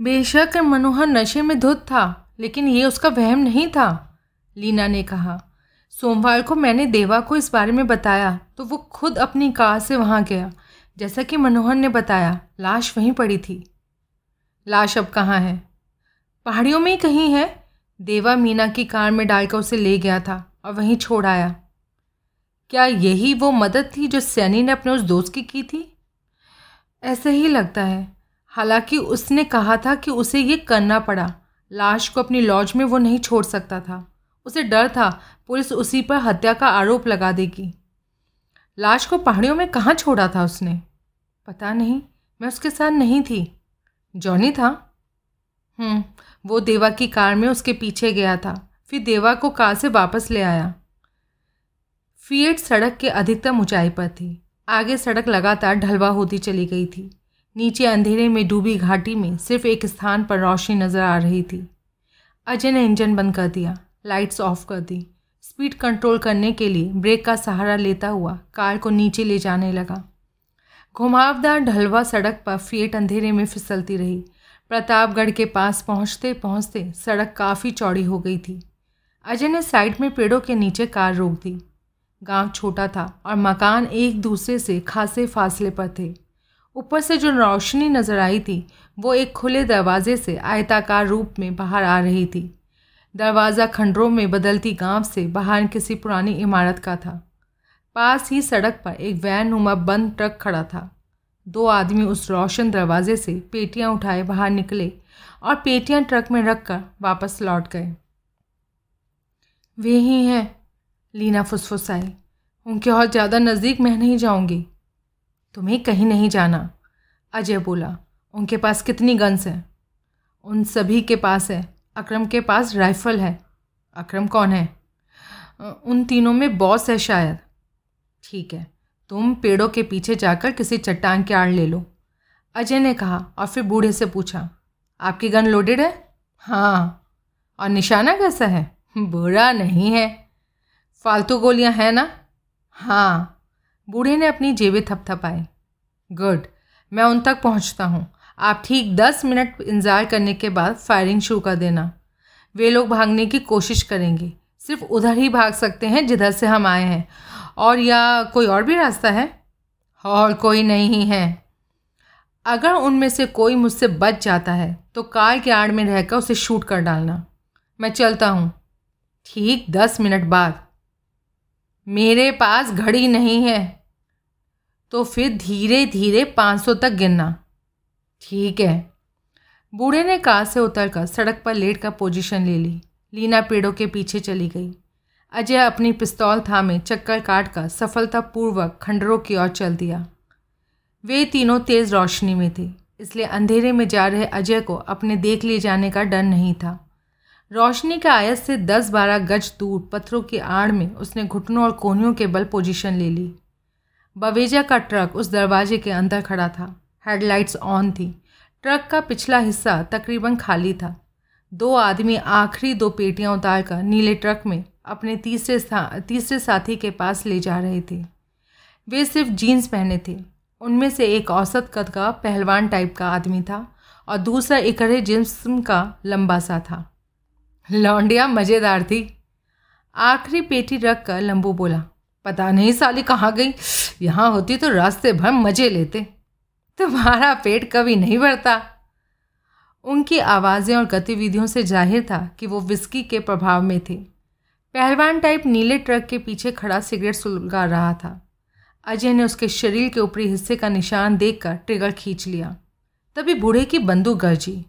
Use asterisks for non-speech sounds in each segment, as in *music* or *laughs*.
बेशक मनोहर नशे में धुत था, लेकिन ये उसका वहम नहीं था, लीना ने कहा। सोमवार को मैंने देवा को इस बारे में बताया तो वो खुद अपनी कार से वहाँ गया, जैसा कि मनोहर ने बताया, लाश वहीं पड़ी थी। लाश अब कहाँ है? पहाड़ियों में ही कहीं है? देवा मीना की कार में डालकर उसे ले गया था और वहीं छोड़ आया। क्या यही वो मदद थी जो सैनी ने अपने उस दोस्त की की थी? ऐसे ही लगता है। हालाँकि उसने कहा था कि उसे ये करना पड़ा। लाश को अपनी लॉज में वो नहीं छोड़ सकता था। उसे डर था पुलिस उसी पर हत्या का आरोप लगा देगी। लाश को पहाड़ियों में कहाँ छोड़ा था उसने? पता नहीं मैं उसके साथ नहीं थी। जॉनी था? हम्म, वो देवा की कार में उसके पीछे गया था फिर देवा को कार से वापस ले आया। फीएट सड़क के अधिकतम ऊंचाई पर थी। आगे सड़क लगातार ढलवा होती चली गई थी। नीचे अंधेरे में डूबी घाटी में सिर्फ़ एक स्थान पर रोशनी नज़र आ रही थी। अजय ने इंजन बंद कर दिया, लाइट्स ऑफ़ कर दी। स्पीड कंट्रोल करने के लिए ब्रेक का सहारा लेता हुआ कार को नीचे ले जाने लगा। घुमावदार ढलवा सड़क पर फीएट अंधेरे में फिसलती रही। प्रतापगढ़ के पास पहुँचते पहुँचते सड़क काफ़ी चौड़ी हो गई थी। अजय ने साइड में पेड़ों के नीचे कार रोक दी। गाँव छोटा था और मकान एक दूसरे से खासे फासले पर थे। ऊपर से जो रोशनी नज़र आई थी, वो एक खुले दरवाजे से आयताकार रूप में बाहर आ रही थी। दरवाज़ा खंडरों में बदलती गाँव से बाहर किसी पुरानी इमारत का था। पास ही सड़क पर एक वैन नुमा बंद ट्रक खड़ा था। दो आदमी उस रोशन दरवाजे से पेटियाँ उठाए बाहर निकले और पेटियाँ ट्रक में रखकर वापस लौट गए। वे ही हैं, लीना फुसफुसाई। उनके और ज़्यादा नज़दीक मैं नहीं जाऊँगी। तुम्हें कहीं नहीं जाना, अजय बोला। उनके पास कितनी गन्स हैं? उन सभी के पास है। अक्रम के पास राइफल है। अक्रम कौन है? उन तीनों में बॉस है शायद। ठीक है, तुम पेड़ों के पीछे जाकर किसी चट्टान के आड़ ले लो। अजय ने कहा और फिर बूढ़े से पूछा, आपकी गन लोडेड है? हाँ। और निशाना कैसा है? बुरा नहीं है। फालतू गोलियाँ हैं ना? हाँ। बूढ़े ने अपनी जेबें थपथपाई। गुड मैं उन तक पहुँचता हूँ। आप ठीक दस मिनट इंतज़ार करने के बाद फायरिंग शुरू कर देना। वे लोग भागने की कोशिश करेंगे। सिर्फ़ उधर ही भाग सकते हैं जिधर से हम आए हैं। और या कोई और भी रास्ता है? और कोई नहीं है। अगर उनमें से कोई मुझसे बच जाता है तो कार के आड़ में रहकर उसे शूट कर डालना। मैं चलता हूँ। ठीक दस मिनट बाद। मेरे पास घड़ी नहीं है। तो फिर धीरे धीरे पाँच सौ तक गिनना ठीक है। बूढ़े ने कार से उतरकर सड़क पर लेट कर पोजीशन ले ली। लीना पेड़ों के पीछे चली गई। अजय अपनी पिस्तौल थामे चक्कर काट कर सफलतापूर्वक खंडरों की ओर चल दिया। वे तीनों तेज़ रोशनी में थे, इसलिए अंधेरे में जा रहे अजय को अपने देख लिए जाने का डर नहीं था। रोशनी के आयत से दस बारह गज दूर पत्थरों की आड़ में उसने घुटनों और कोहनियों के बल पोजीशन ले ली। बवेजा का ट्रक उस दरवाजे के अंदर खड़ा था। हेडलाइट्स ऑन थी। ट्रक का पिछला हिस्सा तकरीबन खाली था। दो आदमी आखिरी दो पेटियाँ उतारकर नीले ट्रक में अपने तीसरे सा, तीसरे साथी के पास ले जा रहे थे। वे सिर्फ़ जीन्स पहने थे। उनमें से एक औसत कद का पहलवान टाइप का आदमी था और दूसरा इकड़े जिस्म का लंबा सा था। लौंडिया मज़ेदार थी। आखिरी पेटी रख कर लंबू बोला पता नहीं साली कहाँ गई। यहाँ होती तो रास्ते भर मज़े लेते। तुम्हारा पेट कभी नहीं भरता। उनकी आवाज़ें और गतिविधियों से ज़ाहिर था कि वो विस्की के प्रभाव में थे। पहलवान टाइप नीले ट्रक के पीछे खड़ा सिगरेट सुलगा रहा था। अजय ने उसके शरीर के ऊपरी हिस्से का निशान देखकर ट्रिगर खींच लिया। तभी बूढ़े की बंदूक गरजी।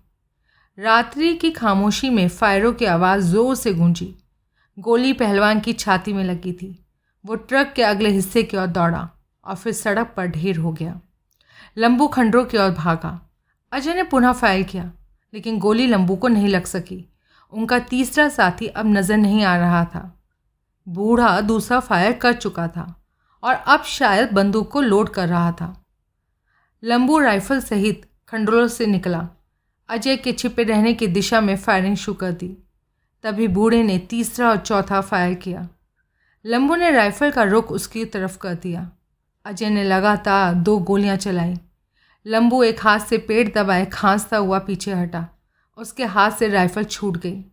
रात्रि की खामोशी में फायरों की आवाज़ ज़ोर से गूंजी। गोली पहलवान की छाती में लगी थी। वो ट्रक के अगले हिस्से की ओर दौड़ा और फिर सड़क पर ढेर हो गया। लंबू खंडरों की ओर भागा। अजय ने पुनः फायर किया, लेकिन गोली लंबू को नहीं लग सकी। उनका तीसरा साथी अब नज़र नहीं आ रहा था। बूढ़ा दूसरा फायर कर चुका था और अब शायद बंदूक को लोड कर रहा था। लंबू राइफल सहित खंडरों से निकला। अजय के छिपे रहने की दिशा में फायरिंग शुरू कर दी। तभी बूढ़े ने तीसरा और चौथा फायर किया। लंबू ने राइफल का रुख उसकी तरफ़ कर दिया। अजय ने लगातार दो गोलियाँ चलाई। लंबू एक हाथ से पेट दबाए खांसता हुआ पीछे हटा। उसके हाथ से राइफल छूट गई।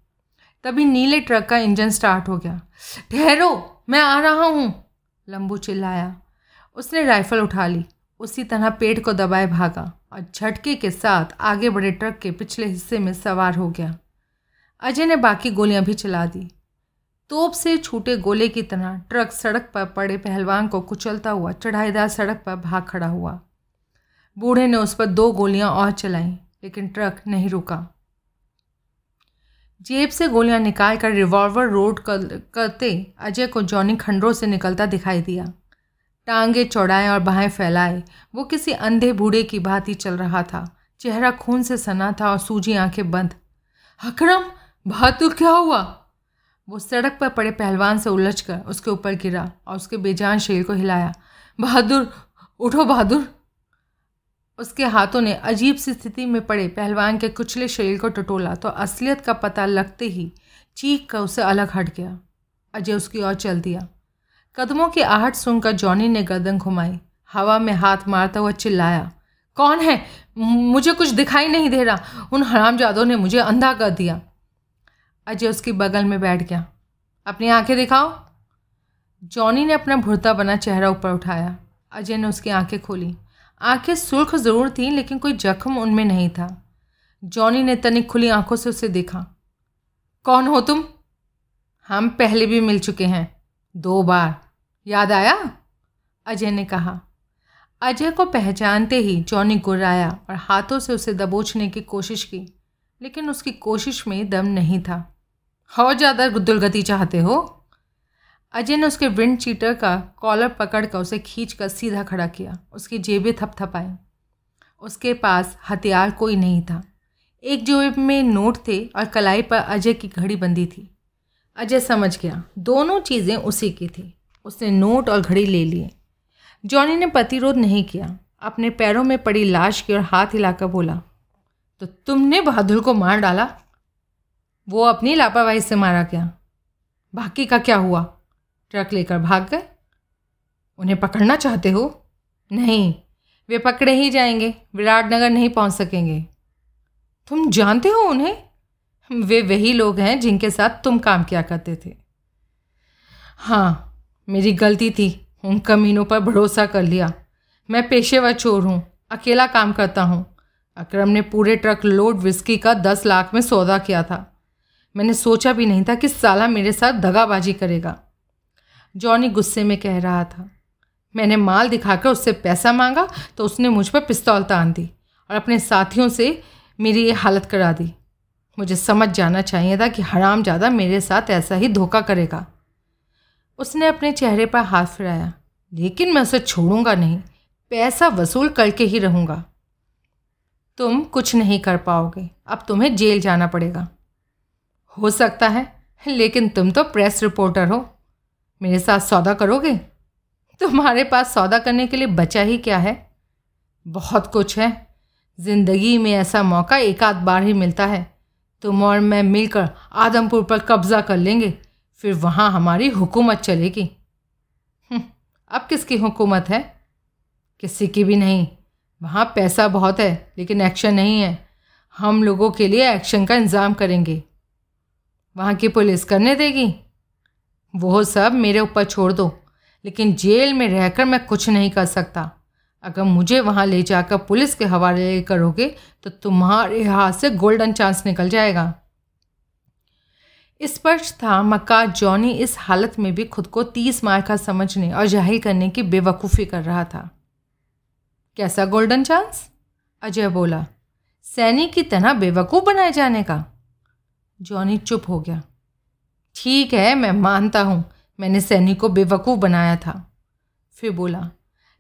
तभी नीले ट्रक का इंजन स्टार्ट हो गया। ठहरो, मैं आ रहा हूँ। लंबू चिल्लाया। उसने राइफल उठा ली। उसी तरह पेट को दबाए भागा और झटके के साथ आगे बढ़े ट्रक के पिछले हिस्से में सवार हो गया। अजय ने बाकी गोलियाँ भी चला दी। तोप से छूटे गोले की तरह ट्रक सड़क पर पड़े पहलवान को कुचलता हुआ चढ़ाईदार सड़क पर भाग खड़ा हुआ। बूढ़े ने उस पर दो गोलियाँ और चलाईं लेकिन ट्रक नहीं रुका। जेब से गोलियाँ निकालकर रिवॉल्वर रोड कर, करते अजय को जॉनी खंडरों से निकलता दिखाई दिया। टांगे चौड़ाए और बाहें फैलाए वो किसी अंधे बूढ़े की भांति चल रहा था। चेहरा खून से सना था और सूजी आँखें बंद। अकरम बहादुर क्या हुआ? वो सड़क पर पड़े पहलवान से उलझ कर उसके ऊपर गिरा और उसके बेजान शरीर को हिलाया। बहादुर, उठो बहादुर। उसके हाथों ने अजीब सी स्थिति में पड़े पहलवान के कुचले शरीर को टटोला तो असलियत का पता लगते ही चीख कर उसे अलग हट गया। अजय उसकी ओर चल दिया। कदमों की आहट सुनकर जॉनी ने गर्दन घुमाई, हवा में हाथ मारता हुआ चिल्लाया, कौन है? मुझे कुछ दिखाई नहीं दे रहा। उन हरामजादों ने मुझे अंधा कर दिया। अजय उसके बगल में बैठ गया। अपनी आँखें दिखाओ। जॉनी ने अपना भुरता बना चेहरा ऊपर उठाया। अजय ने उसकी आँखें खोली। आँखें सुर्ख ज़रूर थीं, लेकिन कोई जख्म उनमें नहीं था। जॉनी ने तनिक खुली आँखों से उसे देखा। कौन हो तुम? हम पहले भी मिल चुके हैं। दो बार। याद आया? अजय ने कहा। अजय को पहचानते ही जॉनी गुर्राया और हाथों से उसे दबोचने की कोशिश की। लेकिन उसकी कोशिश में दम नहीं था। और ज़्यादा दुर्गति चाहते हो? अजय ने उसके विंड चीटर का कॉलर पकड़कर उसे खींच कर सीधा खड़ा किया। उसकी जेबें थपथपाई। उसके पास हथियार कोई नहीं था। एक जेब में नोट थे और कलाई पर अजय की घड़ी बंदी थी। अजय समझ गया, दोनों चीज़ें उसी की थी। उसने नोट और घड़ी ले लिए। जॉनी ने प्रतिरोध नहीं किया। अपने पैरों में पड़ी लाश की ओर हाथ हिलाकर बोला तो तुमने बहादुर को मार डाला? वो अपनी लापरवाही से मारा गया बाकी का क्या हुआ? ट्रक लेकर भाग गए? उन्हें पकड़ना चाहते हो? नहीं, वे पकड़े ही जाएँगे विराटनगर नहीं पहुँच सकेंगे। तुम जानते हो उन्हें? वे वही लोग हैं जिनके साथ तुम काम किया करते थे। हाँ मेरी गलती थी, उन कमीनों पर भरोसा कर लिया। मैं पेशेवर चोर हूँ, अकेला काम करता हूँ। अक्रम ने पूरे ट्रक लोड विस्की का दस लाख में सौदा किया था। मैंने सोचा भी नहीं था कि साला मेरे साथ दगाबाजी करेगा। जॉनी गुस्से में कह रहा था। मैंने माल दिखाकर उससे पैसा मांगा तो उसने मुझ पर पिस्तौल तान दी और अपने साथियों से मेरी ये हालत करा दी। मुझे समझ जाना चाहिए था कि हराम ज़्यादा मेरे साथ ऐसा ही धोखा करेगा। उसने अपने चेहरे पर हाथ फिराया। लेकिन मैं उसे छोड़ूँगा नहीं। पैसा वसूल करके ही रहूँगा। तुम कुछ नहीं कर पाओगे। अब तुम्हें जेल जाना पड़ेगा। हो सकता है लेकिन तुम तो प्रेस रिपोर्टर हो। मेरे साथ सौदा करोगे? तुम्हारे पास सौदा करने के लिए बचा ही क्या है? बहुत कुछ है। ज़िंदगी में ऐसा मौका एक आध बार ही मिलता है। तुम और मैं मिलकर आदमपुर पर कब्ज़ा कर लेंगे फिर वहाँ हमारी हुकूमत चलेगी। हम्म, अब किसकी हुकूमत है? किसी की भी नहीं। वहाँ पैसा बहुत है, लेकिन एक्शन नहीं है। हम लोगों के लिए एक्शन का इंतज़ाम करेंगे। वहाँ की पुलिस करने देगी। वो सब मेरे ऊपर छोड़ दो, लेकिन जेल में रहकर मैं कुछ नहीं कर सकता। अगर मुझे वहाँ ले जाकर पुलिस के हवाले करोगे तो तुम्हारे हाथ से गोल्डन चांस निकल जाएगा। स्पष्ट था मक्का जॉनी इस हालत में भी खुद को तीस मार का समझने और ज़ाहिर करने की बेवकूफ़ी कर रहा था। कैसा गोल्डन चांस? अजय बोला सैनिक की तरह बेवकूफ़ बनाए जाने का। जॉनी चुप हो गया। ठीक है, मैं मानता हूँ, मैंने सैनी को बेवकूफ़ बनाया था, फिर बोला,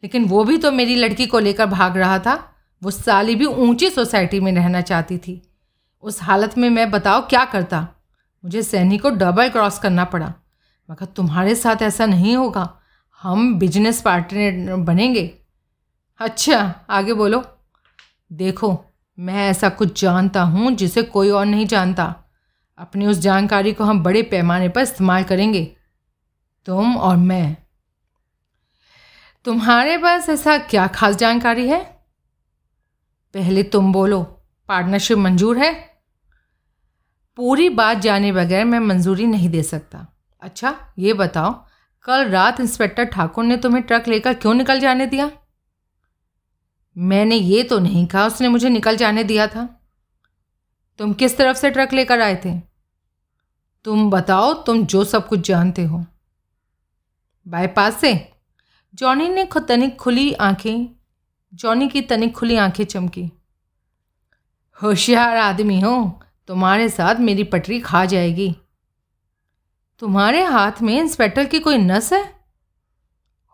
लेकिन वो भी तो मेरी लड़की को लेकर भाग रहा था, वो साली भी ऊँची सोसाइटी में रहना चाहती थी। उस हालत में मैं बताओ क्या करता? मुझे सैनी को डबल क्रॉस करना पड़ा, मगर तुम्हारे साथ ऐसा नहीं होगा, हम बिज़नेस पार्टनर बनेंगे। अच्छा आगे बोलो। देखो, मैं ऐसा कुछ जानता हूँ जिसे कोई और नहीं जानता। अपनी उस जानकारी को हम बड़े पैमाने पर इस्तेमाल करेंगे। तुम और मैं। तुम्हारे पास ऐसा क्या खास जानकारी है? पहले तुम बोलो, पार्टनरशिप मंजूर है? पूरी बात जाने बगैर मैं मंजूरी नहीं दे सकता। अच्छा ये बताओ, कल रात इंस्पेक्टर ठाकुर ने तुम्हें ट्रक लेकर क्यों निकल जाने दिया? मैंने ये तो नहीं कहा उसने मुझे निकल जाने दिया था। तुम किस तरफ़ से ट्रक लेकर आए थे? तुम बताओ, तुम जो सब कुछ जानते हो। बाईपास से? जॉनी ने तनिक खुली आँखें, जॉनी की तनिक खुली आँखें चमकी। होशियार आदमी हो, तुम्हारे साथ मेरी पटरी खा जाएगी। तुम्हारे हाथ में इंस्पेक्टर की कोई नस है?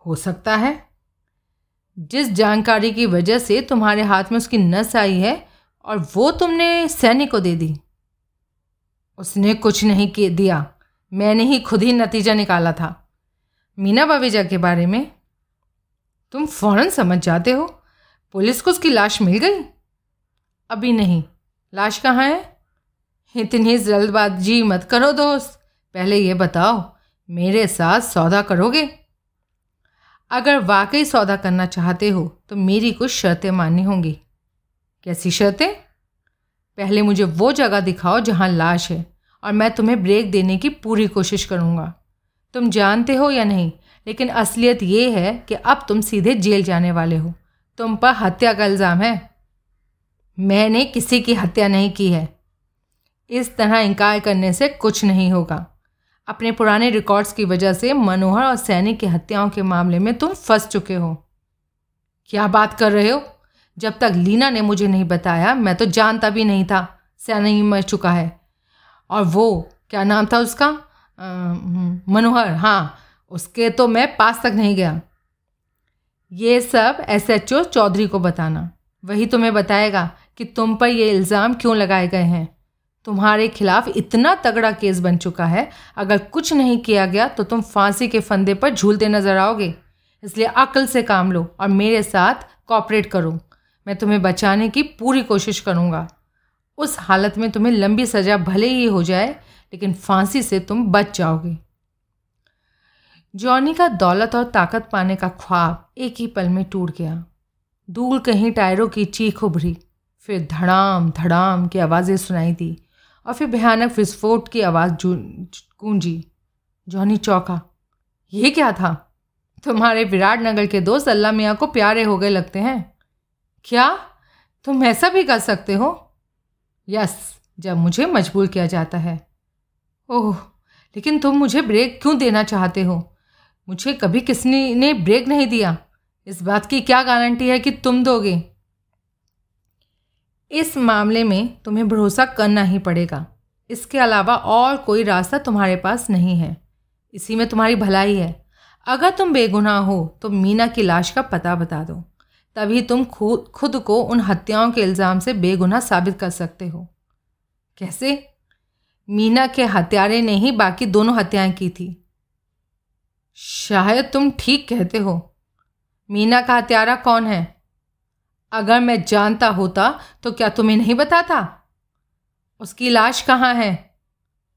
हो सकता है जिस जानकारी की वजह से तुम्हारे हाथ में उसकी नस आई है और वो तुमने सैनिक को दे दी। उसने कुछ नहीं दिया। मैंने ही खुद ही नतीजा निकाला था। मीना बावेजा के बारे में, तुम फ़ौरन समझ जाते हो? पुलिस को उसकी लाश मिल गई? अभी नहीं। लाश कहाँ है? इतनी जल्दबाजी मत करो दोस्त। पहले ये बताओ, मेरे साथ सौदा करोगे? अगर वाकई सौदा करना चाहते हो तो मेरी कुछ शर्तें माननी होंगी। कैसी शर्तें? पहले मुझे वो जगह दिखाओ जहाँ लाश है, और मैं तुम्हें ब्रेक देने की पूरी कोशिश करूँगा। तुम जानते हो या नहीं, लेकिन असलियत ये है कि अब तुम सीधे जेल जाने वाले हो। तुम पर हत्या का इल्ज़ाम है। मैंने किसी की हत्या नहीं की है। इस तरह इनकार करने से कुछ नहीं होगा। अपने पुराने रिकॉर्ड्स की वजह से मनोहर और सैनिक की हत्याओं के मामले में तुम फंस चुके हो। क्या बात कर रहे हो? जब तक लीना ने मुझे नहीं बताया मैं तो जानता भी नहीं था सैनिक मर चुका है। और वो क्या नाम था उसका? हम्म, मनोहर हाँ उसके तो मैं पास तक नहीं गया। ये सब एस एच ओ चौधरी को बताना। वही तुम्हें बताएगा कि तुम पर ये इल्ज़ाम क्यों लगाए गए हैं। तुम्हारे खिलाफ इतना तगड़ा केस बन चुका है, अगर कुछ नहीं किया गया तो तुम फांसी के फंदे पर झूलते नज़र आओगे। इसलिए अक्ल से काम लो और मेरे साथ कॉपरेट करो। मैं तुम्हें बचाने की पूरी कोशिश करूँगा। उस हालत में तुम्हें लंबी सज़ा भले ही हो जाए, लेकिन फांसी से तुम बच जाओगे। जॉनी का दौलत और ताकत पाने का ख्वाब एक ही पल में टूट गया। दूर कहीं टायरों की चीख उभरी, फिर धड़ाम धड़ाम की आवाज़ें सुनाई दी। और फिर भयानक विस्फोट की आवाज़ गूंजी, जॉनी चौका, ये क्या था? तुम्हारे विराट नगर के दोस्त अल्लाह मियाँ को प्यारे हो गए लगते हैं। क्या तुम ऐसा भी कर सकते हो? यस, जब मुझे मजबूर किया जाता है। ओह, लेकिन तुम मुझे ब्रेक क्यों देना चाहते हो? मुझे कभी किसने ने ब्रेक नहीं दिया। इस बात की क्या गारंटी है कि तुम दोगे? इस मामले में तुम्हें भरोसा करना ही पड़ेगा। इसके अलावा और कोई रास्ता तुम्हारे पास नहीं है। इसी में तुम्हारी भलाई है। अगर तुम बेगुनाह हो तो मीना की लाश का पता बता दो। तभी तुम खुद खुद को उन हत्याओं के इल्ज़ाम से बेगुनाह साबित कर सकते हो। कैसे? मीना के हत्यारे ने ही बाकी दोनों हत्याएँ की थी। शायद तुम ठीक कहते हो। मीना का हत्यारा कौन है? अगर मैं जानता होता तो क्या तुम्हें नहीं बताता? उसकी लाश कहाँ है?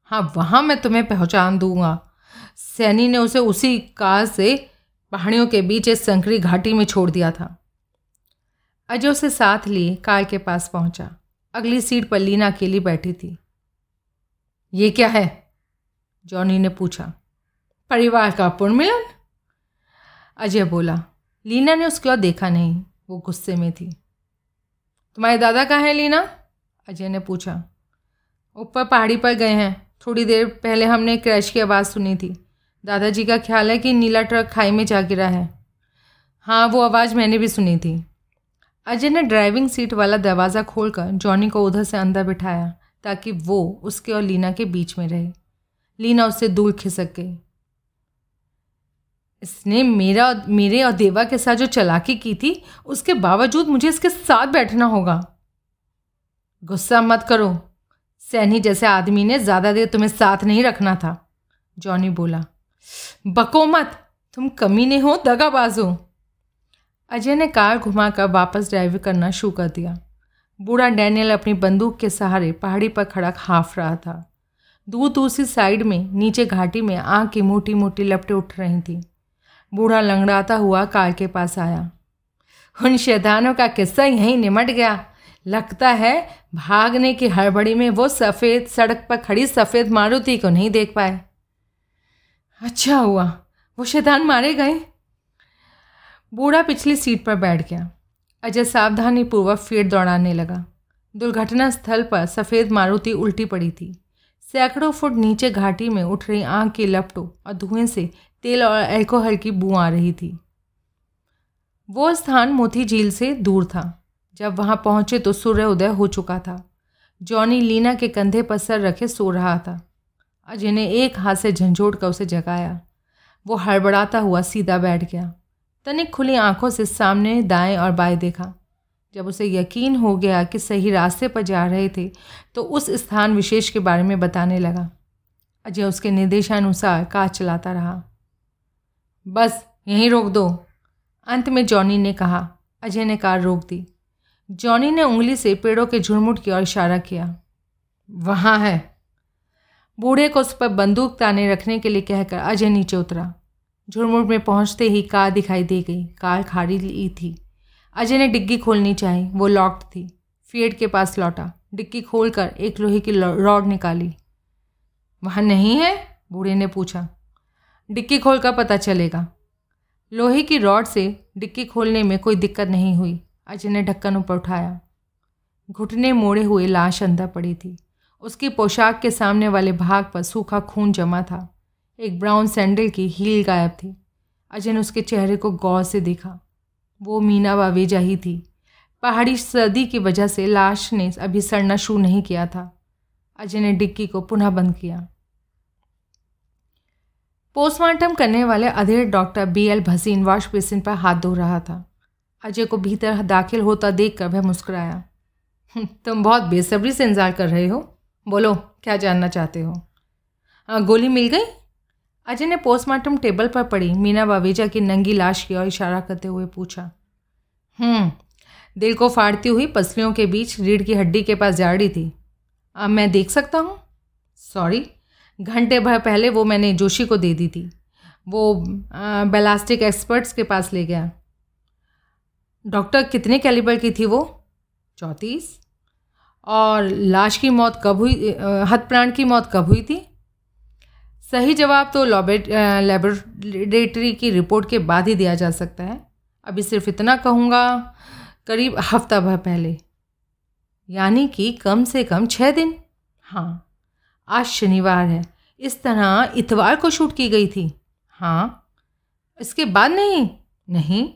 हाँ वहाँ मैं तुम्हें पहचान दूँगा। सैनी ने उसे उसी कार से पहाड़ियों के बीच एक संकरी घाटी में छोड़ दिया था। अजय उसे साथ लिए, कार के पास पहुँचा। अगली सीट पर लीना अकेली बैठी थी। ये क्या है? जॉनी ने पूछा। परिवार का पुनर्मिलन? अजय बोला। लीना ने उसकी ओर देखा नहीं। वो गुस्से में थी। तुम्हारे दादा कहाँ हैं, लीना? अजय ने पूछा। ऊपर पहाड़ी पर गए हैं। थोड़ी देर पहले हमने क्रैश की आवाज़ सुनी थी। दादाजी का ख्याल है कि नीला ट्रक खाई में जा गिरा है। हाँ वो आवाज़ मैंने भी सुनी थी। अजय ने ड्राइविंग सीट वाला दरवाज़ा खोलकर जॉनी को उधर से अंदर बिठाया ताकि वो उसके और लीना के बीच में रहे। लीना उससे दूर खिसक गई। इसने मेरा, मेरे और देवा के साथ जो चलाकी की थी, उसके बावजूद मुझे इसके साथ बैठना होगा। गुस्सा मत करो। सैनी जैसे आदमी ने ज़्यादा देर तुम्हें साथ नहीं रखना था, जॉनी बोला। बको मत, तुम कमी नहीं हो, दगाबाज। हो अजय ने कार घुमाकर वापस ड्राइव करना शुरू कर दिया। बूढ़ा डैनियल अपनी बंदूक के सहारे पहाड़ी पर खड़ा हाफ़ रहा था। दूर दूसरी साइड में, नीचे घाटी में आग की मोटी मोटी लपटें उठ रही थी। बूढ़ा लंगड़ाता हुआ कार के पास आया। उन शैतानों का किस्सा यहीं निमट गया। लगता है भागने की हड़बड़ी में वो सफ़ेद सड़क पर खड़ी सफ़ेद मारुति को नहीं देख पाए। अच्छा हुआ, वो शैतान मारे गए। बूढ़ा पिछली सीट पर बैठ गया। अजय सावधानी पूर्वक फेर दौड़ाने लगा। दुर्घटना स्थल पर सफ़ेद मारुति उल्टी पड़ी थी। सैकड़ों फुट नीचे घाटी में उठ रही आग की लपटों और धुएँ से तेल और अल्कोहल की बू आ रही थी। वो स्थान मोती झील से दूर था। जब वहाँ पहुँचे तो सूर्य उदय हो चुका था। जॉनी लीना के कंधे पर सर रखे सो रहा था। अजय ने एक हाथ से झंझोड़ कर उसे जगाया। वो हड़बड़ाता हुआ सीधा बैठ गया। तनिक खुली आँखों से सामने दाएँ और बाएँ देखा। जब उसे यकीन हो गया कि सही रास्ते पर जा रहे थे तो उस स्थान विशेष के बारे में बताने लगा। अजय उसके निर्देशानुसार कार चलाता रहा। बस, यहीं रोक दो। अंत में जॉनी ने कहा। अजय ने कार रोक दी। जॉनी ने उंगली से पेड़ों के झुरमुट की ओर इशारा किया। वहाँ है। बूढ़े को उस पर बंदूक ताने रखने के लिए कहकर अजय नीचे उतरा। झुरमुट में पहुँचते ही कार दिखाई दे गई। कार खाड़ी ली थी। अजय ने डिग्गी खोलनी चाही वो लॉक्ड थी। फ़ीड के पास लौटा। डिग्गी खोलकर एक लोहे की रॉड निकाली। वहाँ नहीं है? बूढ़े ने पूछा। डिक्की खोलकर पता चलेगा। लोहे की रॉड से डिक्की खोलने में कोई दिक्कत नहीं हुई। अजय ने ढक्कन ऊपर उठाया। घुटने मोड़े हुए लाश अंदर पड़ी थी। उसकी पोशाक के सामने वाले भाग पर सूखा खून जमा था। एक ब्राउन सैंडल की हील गायब थी। अजय ने उसके चेहरे को गौर से देखा। वो मीना वावेजा ही थी। पहाड़ी सर्दी की वजह से लाश ने अभी सड़ना शुरू नहीं किया था। अजय ने डिक्की को पुनः बंद किया। पोस्टमार्टम करने वाले अधेड़ doctor B L Bhasin wash basin पर हाथ धो रहा था। अजय को भीतर दाखिल होता देखकर वह मुस्कुराया। हम्म, तुम बहुत बेसब्री से इंतज़ार कर रहे हो। बोलो क्या जानना चाहते हो? आ, गोली मिल गई? अजय ने पोस्टमार्टम टेबल पर पड़ी। मीना बावेजा की नंगी लाश की ओर इशारा करते हुए पूछा हम्म दिल को फाड़ती हुई पसलियों के बीच रीढ़ की हड्डी के पास जा रही थी। अब मैं देख सकता हूँ? सॉरी घंटे भर पहले वो मैंने जोशी को दे दी थी। वो बेलास्टिक एक्सपर्ट्स के पास ले गया। डॉक्टर कितने कैलिबर की थी वो? चौंतीस। और लाश की मौत कब हुई हथ प्राण की मौत कब हुई थी? सही जवाब तो लेबोरेटरी की रिपोर्ट के बाद ही दिया जा सकता है। अभी सिर्फ़ इतना कहूँगा, करीब हफ़्ता भर पहले। यानी कि कम से कम छः दिन। हाँ। आज शनिवार है। इस तरह इतवार को शूट की गई थी। हाँ। इसके बाद नहीं? नहीं।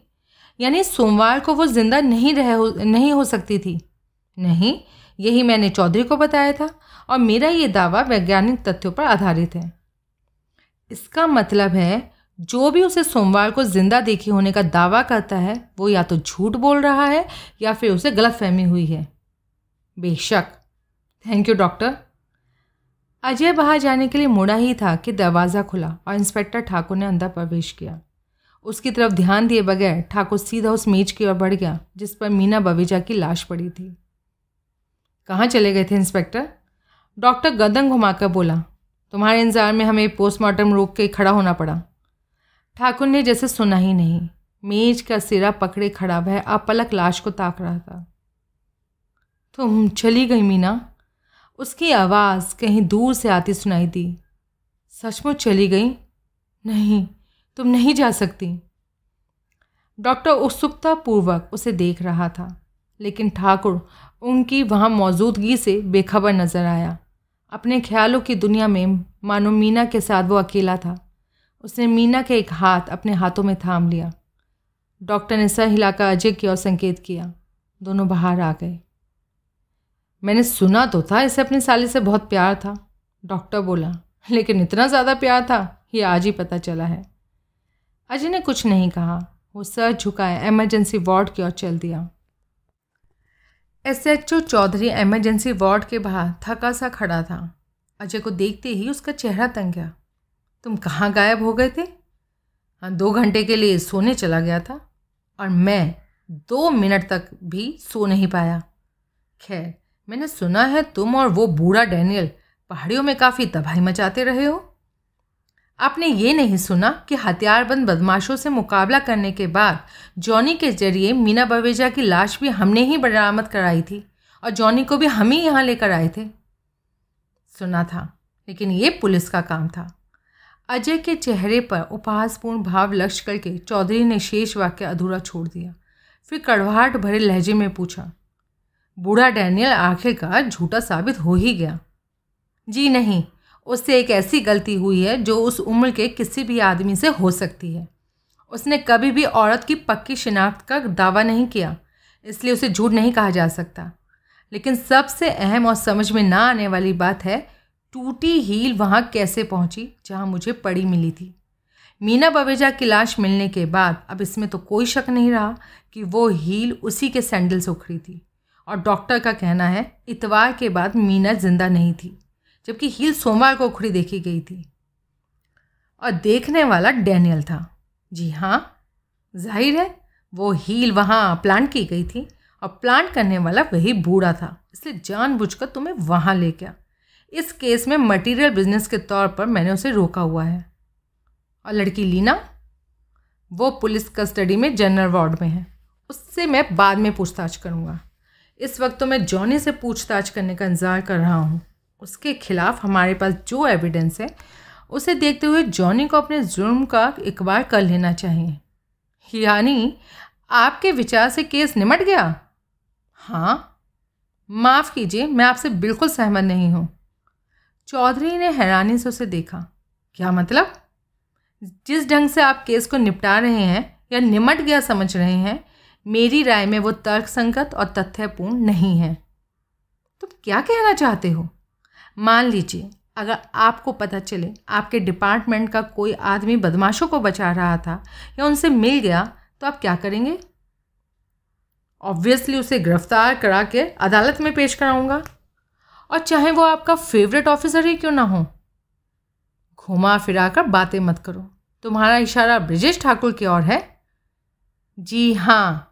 यानी सोमवार को वो ज़िंदा नहीं रह हो, नहीं हो सकती थी। नहीं, यही मैंने चौधरी को बताया था और मेरा ये दावा वैज्ञानिक तथ्यों पर आधारित है। इसका मतलब है, जो भी उसे सोमवार को ज़िंदा देखे होने का दावा करता है, वो या तो झूठ बोल रहा है या फिर उसे गलत फहमी हुई है। बेशक। Thank you, doctor. अजय बाहर जाने के लिए मुड़ा ही था कि दरवाज़ा खुला और इंस्पेक्टर ठाकुर ने अंदर प्रवेश किया। उसकी तरफ़ ध्यान दिए बगैर ठाकुर सीधा उस मेज की ओर बढ़ गया, जिस पर मीना बवेजा की लाश पड़ी थी। कहाँ चले गए थे इंस्पेक्टर? डॉक्टर गदन घुमाकर बोला, तुम्हारे इंतज़ार में हमें पोस्टमार्टम रोक के खड़ा होना पड़ा। ठाकुर ने जैसे सुना ही नहीं, मेज का सिरा पकड़े खड़ा वह अपलक लाश को ताक रहा था। तुम चली गई मीना? उसकी आवाज़ कहीं दूर से आती सुनाई दी। सचमुच चली गई? नहीं, तुम नहीं जा सकती। डॉक्टर उत्सुकतापूर्वक उसे देख रहा था, लेकिन ठाकुर उनकी वहाँ मौजूदगी से बेखबर नज़र आया। अपने ख्यालों की दुनिया में मानो मीना के साथ वो अकेला था। उसने मीना के एक हाथ अपने हाथों में थाम लिया। डॉक्टर ने सर हिलाकर अजय की ओर संकेत किया। दोनों बाहर आ गए। मैंने सुना तो था, इसे अपनी साली से बहुत प्यार था। डॉक्टर बोला, लेकिन इतना ज़्यादा प्यार था ये आज ही पता चला है। अजय ने कुछ नहीं कहा। वो सर झुकाए एमरजेंसी वार्ड की ओर चल दिया। S H O Chaudhary emergency ward के बाहर थका सा खड़ा था। अजय को देखते ही उसका चेहरा तंग गया। तुम कहाँ गायब हो गए थे? हाँ दो घंटे के लिए सोने चला गया था, और मैं दो मिनट तक भी सो नहीं पाया। खैर मैंने सुना है तुम और वो बूढ़ा डैनियल पहाड़ियों में काफ़ी तबाही मचाते रहे हो। आपने ये नहीं सुना कि हथियारबंद बदमाशों से मुकाबला करने के बाद जॉनी के ज़रिए मीना बवेजा की लाश भी हमने ही बरामद कराई थी और जॉनी को भी हम ही यहाँ लेकर आए थे? सुना था, लेकिन ये पुलिस का काम था। अजय के चेहरे पर उपहासपूर्ण भाव लक्ष्य करके चौधरी ने शेष वाक्य अधूरा छोड़ दिया। फिर कड़वाहट भरे लहजे में पूछा बूढ़ा डैनियल आखिरकार झूठा साबित हो ही गया। जी नहीं, उससे एक ऐसी गलती हुई है जो उस उम्र के किसी भी आदमी से हो सकती है। उसने कभी भी औरत की पक्की शिनाख्त का दावा नहीं किया, इसलिए उसे झूठ नहीं कहा जा सकता। लेकिन सबसे अहम और समझ में ना आने वाली बात है, टूटी हील वहाँ कैसे पहुँची जहाँ मुझे पड़ी मिली थी। मीना बवेजा की लाश मिलने के बाद अब इसमें तो कोई शक नहीं रहा कि वो हील उसी के सैंडल से उखड़ी थी। और डॉक्टर का कहना है, इतवार के बाद मीना ज़िंदा नहीं थी, जबकि हील सोमवार को उखड़ी देखी गई थी। और देखने वाला डैनियल था। जी हाँ ज़ाहिर है, वो हील वहाँ प्लांट की गई थी और प्लांट करने वाला वही बूढ़ा था, इसलिए जानबूझकर तुम्हें वहाँ ले गया। इस केस में मटेरियल बिज़नेस के तौर पर मैंने उसे रोका हुआ है। और लड़की लीना? वो पुलिस कस्टडी में जनरल वार्ड में है। उससे मैं बाद में पूछताछ करूँगा। इस वक्त तो मैं जॉनी से पूछताछ करने का इंतज़ार कर रहा हूँ। उसके खिलाफ हमारे पास जो एविडेंस है, उसे देखते हुए जॉनी को अपने जुर्म का इकबार कर लेना चाहिए। यानी, आपके विचार से केस निमट गया? हाँ। माफ़ कीजिए, मैं आपसे बिल्कुल सहमत नहीं हूँ। चौधरी ने हैरानी से उसे देखा। क्या मतलब? जिस ढंग से आप केस को निपटा रहे हैं या निमट गया समझ रहे हैं मेरी राय में वो तर्कसंगत और तथ्यपूर्ण नहीं है। तुम क्या कहना चाहते हो? मान लीजिए, अगर आपको पता चले आपके डिपार्टमेंट का कोई आदमी बदमाशों को बचा रहा था या उनसे मिल गया तो आप क्या करेंगे? ऑब्वियसली उसे गिरफ़्तार करा के अदालत में पेश कराऊँगा। और चाहे वो आपका फेवरेट ऑफिसर ही क्यों ना हो, घुमा फिरा कर बातें मत करो। तुम्हारा इशारा ब्रिजेश ठाकुर की ओर है? जी हाँ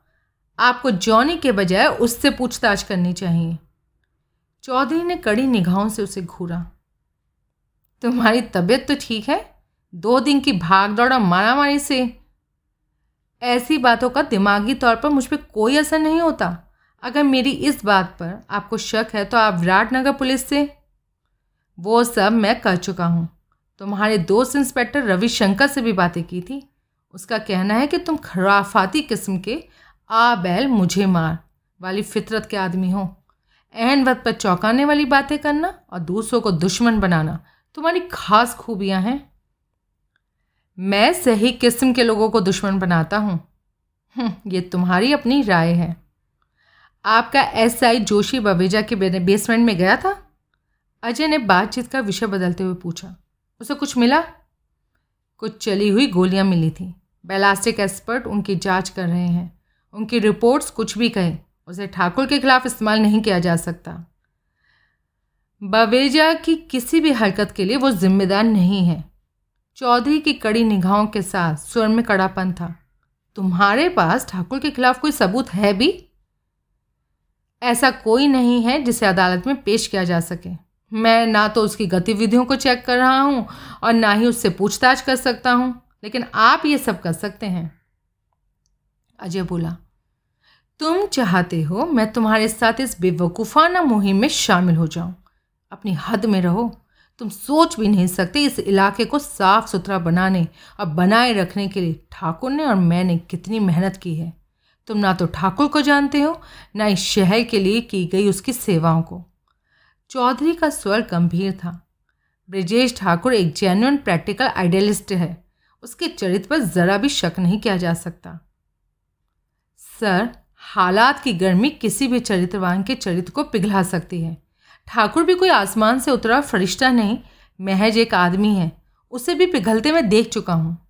आपको जॉनी के बजाय उससे पूछताछ करनी चाहिए। चौधरी ने कड़ी निगाहों से उसे घूरा। तुम्हारी तबीयत तो ठीक है? दो दिन की भाग दौड़ और मारामारी से? ऐसी बातों का दिमागी तौर पर मुझ पर कोई असर नहीं होता। अगर मेरी इस बात पर आपको शक है तो आप विराटनगर पुलिस से। वो सब मैं कर चुका हूँ। तुम्हारे दोस्त इंस्पेक्टर रविशंकर से भी बातें की थी। उसका कहना है कि तुम खराफाती किस्म के आ बैल मुझे मार। वाली फितरत के आदमी हो। एहन वक्त पर चौंकाने वाली बातें करना और दूसरों को दुश्मन बनाना। तुम्हारी खास खूबियाँ हैं। मैं सही किस्म के लोगों को दुश्मन बनाता हूँ। हम्म, ये तुम्हारी अपनी राय है। आपका एस आई जोशी बवेजा के बेसमेंट में गया था? अजय ने बातचीत का विषय बदलते हुए पूछा। उसे कुछ मिला? कुछ चली हुई गोलियाँ मिली थी। बैलास्टिक एक्सपर्ट उनकी जाँच कर रहे हैं। उनकी रिपोर्ट्स कुछ भी कहें, उसे ठाकुर के खिलाफ इस्तेमाल नहीं किया जा सकता। बवेजा की किसी भी हरकत के लिए वो जिम्मेदार नहीं है। चौधरी की कड़ी निगाहों के साथ स्वर में कड़ापन था। तुम्हारे पास ठाकुर के खिलाफ कोई सबूत है भी? ऐसा कोई नहीं है जिसे अदालत में पेश किया जा सके। मैं ना तो उसकी गतिविधियों को चेक कर रहा हूँ और ना ही उससे पूछताछ कर सकता हूँ, लेकिन आप ये सब कर सकते हैं। अजय बोला तुम चाहते हो मैं तुम्हारे साथ इस बेवकूफ़ाना मुहिम में शामिल हो जाऊँ। अपनी हद में रहो। तुम सोच भी नहीं सकते इस इलाके को साफ़ सुथरा बनाने और बनाए रखने के लिए ठाकुर ने और मैंने कितनी मेहनत की है। तुम ना तो ठाकुर को जानते हो, ना इस शहर के लिए की गई उसकी सेवाओं को। चौधरी का स्वर गंभीर था। ब्रजेश ठाकुर एक जेन्युन प्रैक्टिकल आइडियलिस्ट है। उसके चरित्र पर ज़रा भी शक नहीं किया जा सकता। सर हालात की गर्मी किसी भी चरित्रवान के चरित्र को पिघला सकती है। ठाकुर भी कोई आसमान से उतरा फरिश्ता नहीं, महज एक आदमी है। उसे भी पिघलते मैं देख चुका हूँ।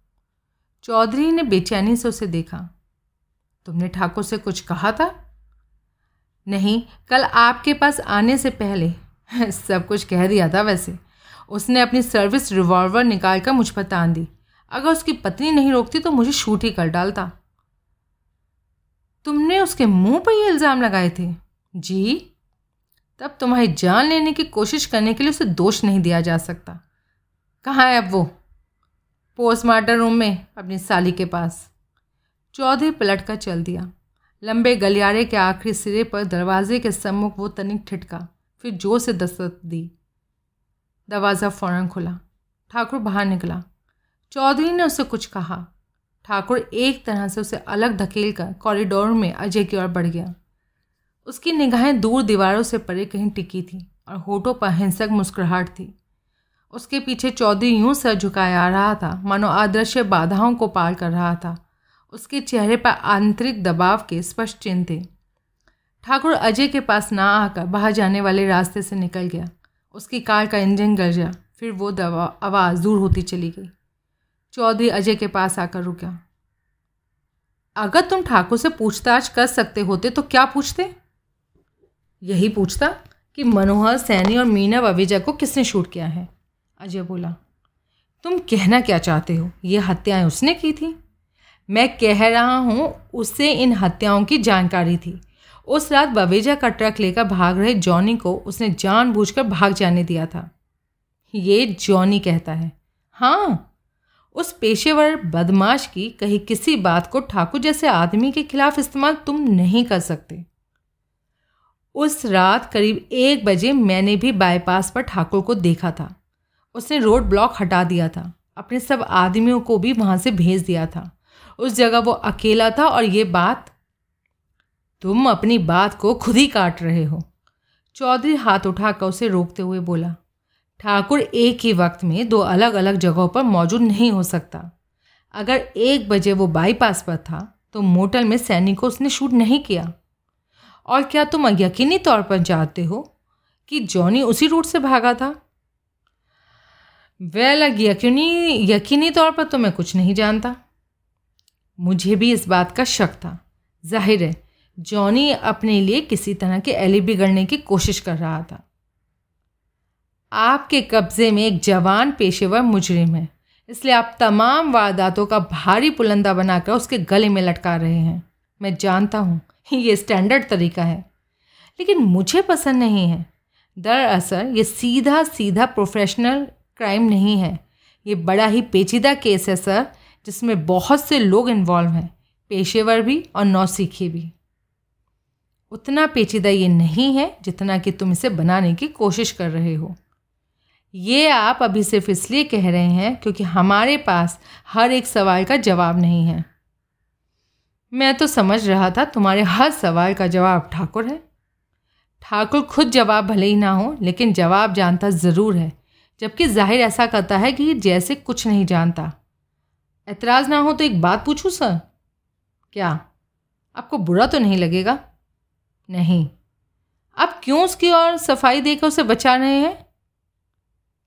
चौधरी ने बेचैनी से उसे देखा। तुमने ठाकुर से कुछ कहा था? नहीं, कल आपके पास आने से पहले। *laughs* सब कुछ कह दिया था वैसे। उसने अपनी सर्विस रिवॉल्वर निकाल कर मुझ पर तान दी। अगर उसकी पत्नी नहीं रोकती तो मुझे शूट ही कर डालता। तुमने उसके मुँह पर ये इल्ज़ाम लगाए थे? जी। तब तुम्हारी जान लेने की कोशिश करने के लिए उसे दोष नहीं दिया जा सकता। कहाँ है अब वो? पोस्टमार्टम रूम में, अपनी साली के पास। चौधरी पलट कर चल दिया। लंबे गलियारे के आखिरी सिरे पर दरवाजे के सम्मुख वो तनिक ठिटका फिर ज़ोर से दस्तक दी। दरवाज़ा फ़ौरन खुला। ठाकुर बाहर निकला। चौधरी ने उसे कुछ कहा। ठाकुर एक तरह से उसे अलग धकेल कर कॉरिडोर में अजय की ओर बढ़ गया। उसकी निगाहें दूर दीवारों से परे कहीं टिकी थी और होठों पर हिंसक मुस्कुराहट थी। उसके पीछे चौधरी यूँ सर झुकाए आ रहा था मानो आदर्श बाधाओं को पार कर रहा था। उसके चेहरे पर आंतरिक दबाव के स्पष्ट चिन्ह थे। ठाकुर अजय के पास ना आकर बाहर जाने वाले रास्ते से निकल गया। उसकी कार का इंजन गरजा, फिर वो दवा, आवाज़ दूर होती चली गई। चौधरी अजय के पास आकर रुका। अगर तुम ठाकुर से पूछताछ कर सकते होते तो क्या पूछते? यही पूछता कि मनोहर, सैनी और मीना ववेजा को किसने शूट किया है? अजय बोला, तुम कहना क्या चाहते हो? ये हत्याएँ उसने की थी। मैं कह रहा हूँ, उससे इन हत्याओं की जानकारी थी। उस रात बवेजा का ट्रक लेकर भाग रहे जॉनी को उसने जानबूझकर भाग जाने दिया था। ये जॉनी कहता है। हाँ उस पेशेवर, बदमाश की कहीं किसी बात को ठाकुर जैसे आदमी के खिलाफ इस्तेमाल तुम नहीं कर सकते। उस रात करीब एक बजे मैंने भी बाईपास पर ठाकुर को देखा था। उसने रोड ब्लॉक हटा दिया था। अपने सब आदमियों को भी वहाँ से भेज दिया था। उस जगह वो अकेला था और ये बात, तुम अपनी बात को खुद ही काट रहे हो। चौधरी हाथ उठाकर उसे रोकते हुए बोला ठाकुर एक ही वक्त में दो अलग अलग जगहों पर मौजूद नहीं हो सकता। अगर एक बजे वो बाईपास पर था तो मोटल में सैनिक को उसने शूट नहीं किया। और क्या तुम यकीनी तौर पर जानते हो कि जॉनी उसी रूट से भागा था? वेल यकीनी यकीनी तौर पर तो मैं कुछ नहीं जानता। मुझे भी इस बात का शक था। ज़ाहिर है, जॉनी अपने लिए किसी तरह के एली गढ़ने की कोशिश कर रहा था। आपके कब्ज़े में एक जवान पेशेवर मुजरिम है। इसलिए आप तमाम वारदातों का भारी पुलंदा बनाकर उसके गले में लटका रहे हैं। मैं जानता हूँ, ये स्टैंडर्ड तरीका है। लेकिन मुझे पसंद नहीं है। दरअसल, ये सीधा सीधा प्रोफेशनल क्राइम नहीं है। ये बड़ा ही पेचीदा केस है सर जिसमें बहुत से लोग इन्वॉल्व हैं, पेशेवर भी और नौसीखी भी। उतना पेचीदा ये नहीं है जितना कि तुम इसे बनाने की कोशिश कर रहे हो। ये आप अभी सिर्फ़ इसलिए कह रहे हैं क्योंकि हमारे पास हर एक सवाल का जवाब नहीं है। मैं तो समझ रहा था तुम्हारे हर सवाल का जवाब ठाकुर है। ठाकुर खुद जवाब भले ही ना हो, लेकिन जवाब जानता ज़रूर है, जबकि ज़ाहिर ऐसा करता है कि जैसे कुछ नहीं जानता। एतराज़ ना हो तो एक बात पूछूँ, सर? क्या? आपको बुरा तो नहीं लगेगा? नहीं। आप क्यों उसकी और सफ़ाई देकर उसे बचा रहे हैं?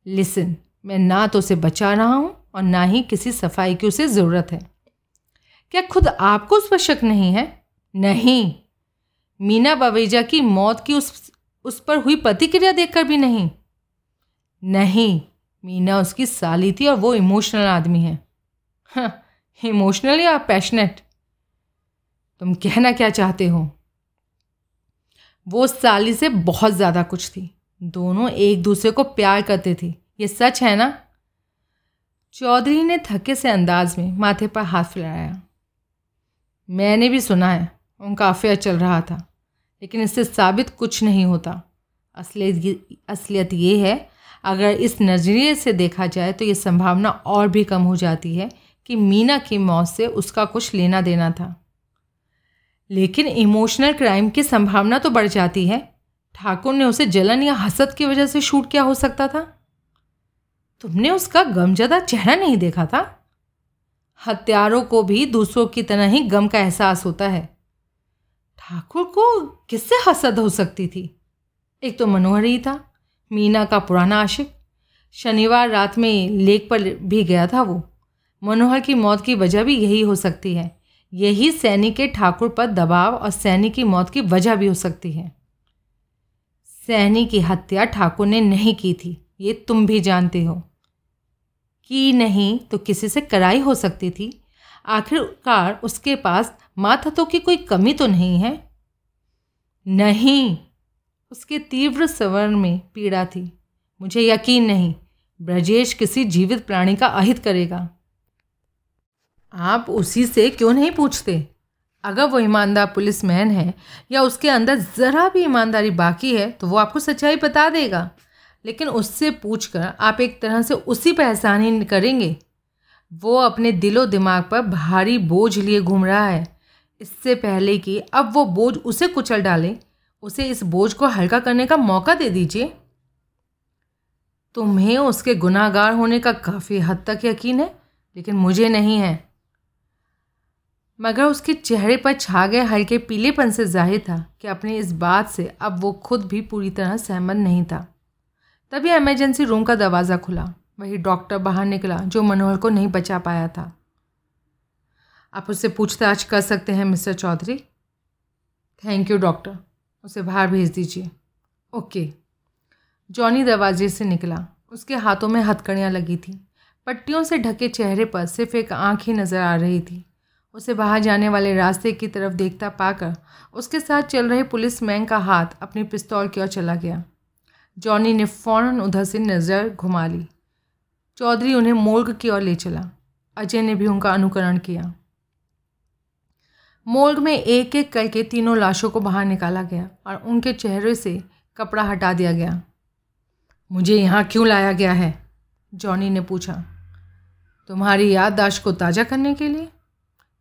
लिसन मैं ना तो उसे बचा रहा हूँ और ना ही किसी सफ़ाई की उसे ज़रूरत है। क्या खुद आपको उस पर शक नहीं है? नहीं। मीना बवेजा की मौत की उस उस पर हुई प्रतिक्रिया देखकर भी नहीं। नहीं मीना उसकी साली थी और वो इमोशनल आदमी है। हाँ, इमोशनल या पैशनेट। तुम कहना क्या चाहते हो? वो साली से बहुत ज़्यादा कुछ थी। दोनों एक दूसरे को प्यार करते थे। ये सच है ना? चौधरी ने थके से अंदाज में माथे पर हाथ फैलाया मैंने भी सुना है, उनका अफेयर चल रहा था, लेकिन इससे साबित कुछ नहीं होता। असलियत असलियत ये है, अगर इस नज़रिए से देखा जाए तो ये संभावना और भी कम हो जाती है कि मीना की मौत से उसका कुछ लेना देना था। लेकिन इमोशनल क्राइम की संभावना तो बढ़ जाती है। ठाकुर ने उसे जलन या हसद की वजह से शूट किया हो सकता था? तुमने उसका गमजदा चेहरा नहीं देखा था? हत्यारों को भी दूसरों की तरह ही गम का एहसास होता है। ठाकुर को किससे हसद हो सकती थी? एक तो मनोहर ही था, मीना का पुराना आशिक। शनिवार रात में लेक पर भी गया था वो। मनोहर की मौत की वजह भी यही हो सकती है। यही सैनी के ठाकुर पर दबाव और सैनी की मौत की वजह भी हो सकती है। सैनी की हत्या ठाकुर ने नहीं की थी, ये तुम भी जानते हो। की नहीं तो किसी से कराई हो सकती थी। आखिरकार उसके पास माथतों की कोई कमी तो नहीं है? नहीं, उसके तीव्र सवर्ण में पीड़ा थी। मुझे यकीन नहीं, ब्रजेश किसी जीवित प्राणी का अहित करेगा। आप उसी से क्यों नहीं पूछते? अगर वो ईमानदार पुलिस मैन है या उसके अंदर ज़रा भी ईमानदारी बाकी है तो वो आपको सच्चाई बता देगा। लेकिन उससे पूछकर आप एक तरह से उसी पर ही करेंगे। वो अपने दिलो दिमाग पर भारी बोझ लिए घूम रहा है। इससे पहले कि अब वो बोझ उसे कुचल डाले, उसे इस बोझ को हल्का करने का मौका दे दीजिए। तुम्हें उसके गुनाहगार होने का काफ़ी हद तक यकीन है, लेकिन मुझे नहीं है। मगर उसके चेहरे पर छा गए हल्के पीलेपन से ज़ाहिर था कि अपनी इस बात से अब वो खुद भी पूरी तरह सहमत नहीं था। तभी एमरजेंसी रूम का दरवाज़ा खुला। वही डॉक्टर बाहर निकला जो मनोहर को नहीं बचा पाया था। आप उससे पूछताछ कर सकते हैं, mister Chaudhary. Thank you doctor उसे बाहर भेज दीजिए। ओके। जॉनी दरवाजे से निकला। उसके हाथों में हथकड़ियाँ लगी थी। पट्टियों से ढके चेहरे पर सिर्फ़ एक आँख ही नज़र आ रही थी। उसे बाहर जाने वाले रास्ते की तरफ़ देखता पाकर उसके साथ चल रहे पुलिस मैन का हाथ अपनी पिस्तौल की ओर चला गया। जॉनी ने फ़ौरन उधर से नज़र घुमा ली। चौधरी उन्हें मोर्ग की ओर ले चला। अजय ने भी उनका अनुकरण किया। मोर्ग में एक एक करके तीनों लाशों को बाहर निकाला गया और उनके चेहरे से कपड़ा हटा दिया गया। मुझे यहाँ क्यों लाया गया है? जॉनी ने पूछा। तुम्हारी याददाश्त को ताज़ा करने के लिए?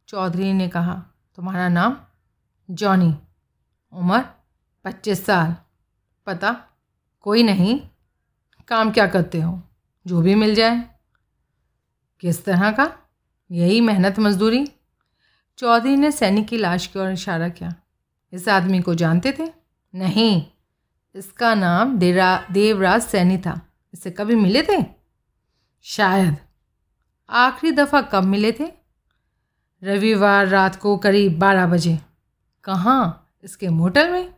चौधरी ने कहा, तुम्हारा नाम जॉनी, उम्र पच्चीस साल। पता? कोई नहीं। काम क्या करते हो? जो भी मिल जाए। किस तरह का? यही मेहनत मजदूरी? चौधरी ने सैनिक की लाश की ओर इशारा किया। इस आदमी को जानते थे? नहीं। इसका नाम देरा, देवराज सैनी था। इससे कभी मिले थे? शायद। आखिरी दफ़ा कब मिले थे? रविवार रात को करीब बारह बजे। कहाँ? इसके मोटल में?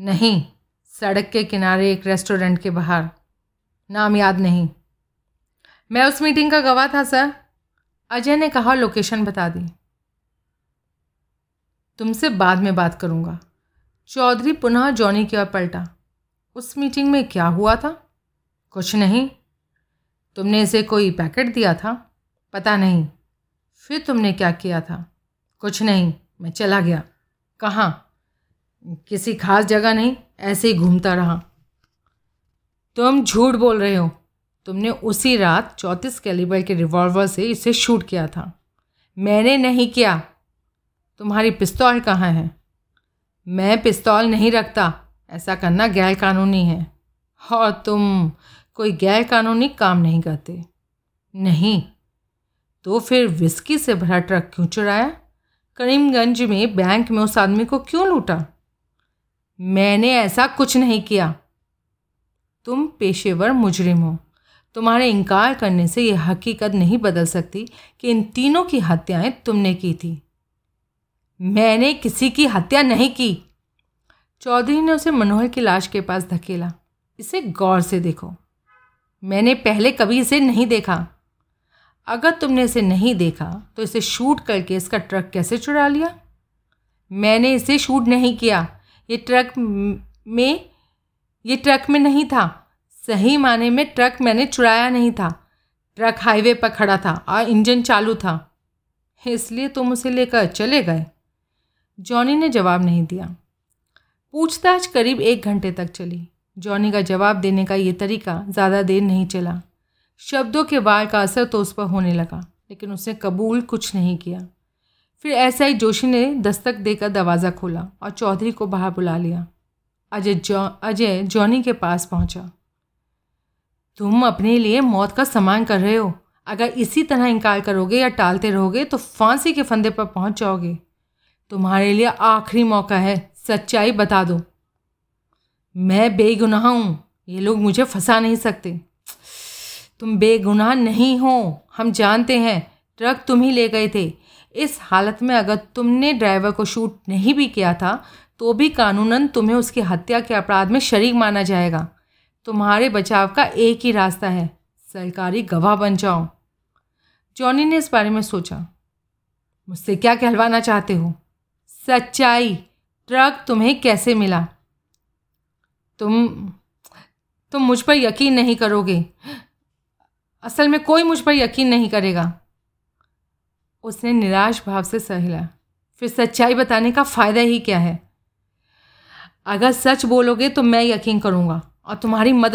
नहीं, सड़क के किनारे एक रेस्टोरेंट के बाहर। नाम याद नहीं। मैं उस मीटिंग का गवाह था, सर। अजय ने कहा, लोकेशन बता दी। तुमसे बाद में बात करूँगा। चौधरी पुनः जॉनी की ओर पलटा। उस मीटिंग में क्या हुआ था? कुछ नहीं। तुमने इसे कोई पैकेट दिया था? पता नहीं। फिर तुमने क्या किया था? कुछ नहीं, मैं चला गया। कहाँ? किसी खास जगह नहीं, ऐसे ही घूमता रहा। तुम झूठ बोल रहे हो। तुमने उसी रात चौंतीस कैलिबर के रिवॉल्वर से इसे शूट किया था। मैंने नहीं किया। तुम्हारी पिस्तौल कहाँ है? मैं पिस्तौल नहीं रखता। ऐसा करना गैर कानूनी है। और तुम कोई गैर कानूनी काम नहीं करते। नहीं। तो फिर विस्की से भरा ट्रक क्यों चुराया? करीमगंज में बैंक में उस आदमी को क्यों लूटा? मैंने ऐसा कुछ नहीं किया। तुम पेशेवर मुजरिम हो। तुम्हारे इनकार करने से यह हकीकत नहीं बदल सकती कि इन तीनों की हत्याएँ तुमने की थी। मैंने किसी की हत्या नहीं की। चौधरी ने उसे मनोहर की लाश के पास धकेला। इसे गौर से देखो। मैंने पहले कभी इसे नहीं देखा। अगर तुमने इसे नहीं देखा तो इसे शूट करके इसका ट्रक कैसे चुरा लिया? मैंने इसे शूट नहीं किया। ये ट्रक में ये ट्रक में नहीं था। सही माने में ट्रक मैंने चुराया नहीं था। ट्रक हाईवे पर खड़ा था और इंजन चालू था। इसलिए तुम उसे लेकर चले गए। जॉनी ने जवाब नहीं दिया। पूछताछ करीब एक घंटे तक चली। जॉनी का जवाब देने का ये तरीका ज़्यादा देर नहीं चला। शब्दों के बार का असर तो उस पर होने लगा, लेकिन उसने कबूल कुछ नहीं किया। फिर ऐसा ही जोशी ने दस्तक देकर दरवाज़ा खोला और चौधरी को बाहर बुला लिया। अजय जौ, अजय जॉनी के पास पहुँचा। तुम अपने लिए मौत का सम्मान कर रहे हो। अगर इसी तरह इनकार करोगे या टालते रहोगे तो फांसी के फंदे पर पहुँच जाओगे। तुम्हारे लिए आखिरी मौका है, सच्चाई बता दो। मैं बेगुनाह हूँ। ये लोग मुझे फंसा नहीं सकते। तुम बेगुनाह नहीं हो। हम जानते हैं, ट्रक तुम ही ले गए थे। इस हालत में अगर तुमने ड्राइवर को शूट नहीं भी किया था तो भी कानूनन तुम्हें उसकी हत्या के अपराध में शरीक माना जाएगा। तुम्हारे बचाव का एक ही रास्ता है, सरकारी गवाह बन जाओ। जॉनी ने इस बारे में सोचा। मुझसे क्या कहलवाना चाहते हो? सच्चाई, ट्रक तुम्हें कैसे मिला? तुम तुम मुझ पर यकीन नहीं करोगे। असल में कोई मुझ पर यकीन नहीं करेगा। उसने निराश भाव से सहला फिर सच्चाई बताने का फ़ायदा ही क्या है? अगर सच बोलोगे तो मैं यकीन करूँगा और तुम्हारी मदद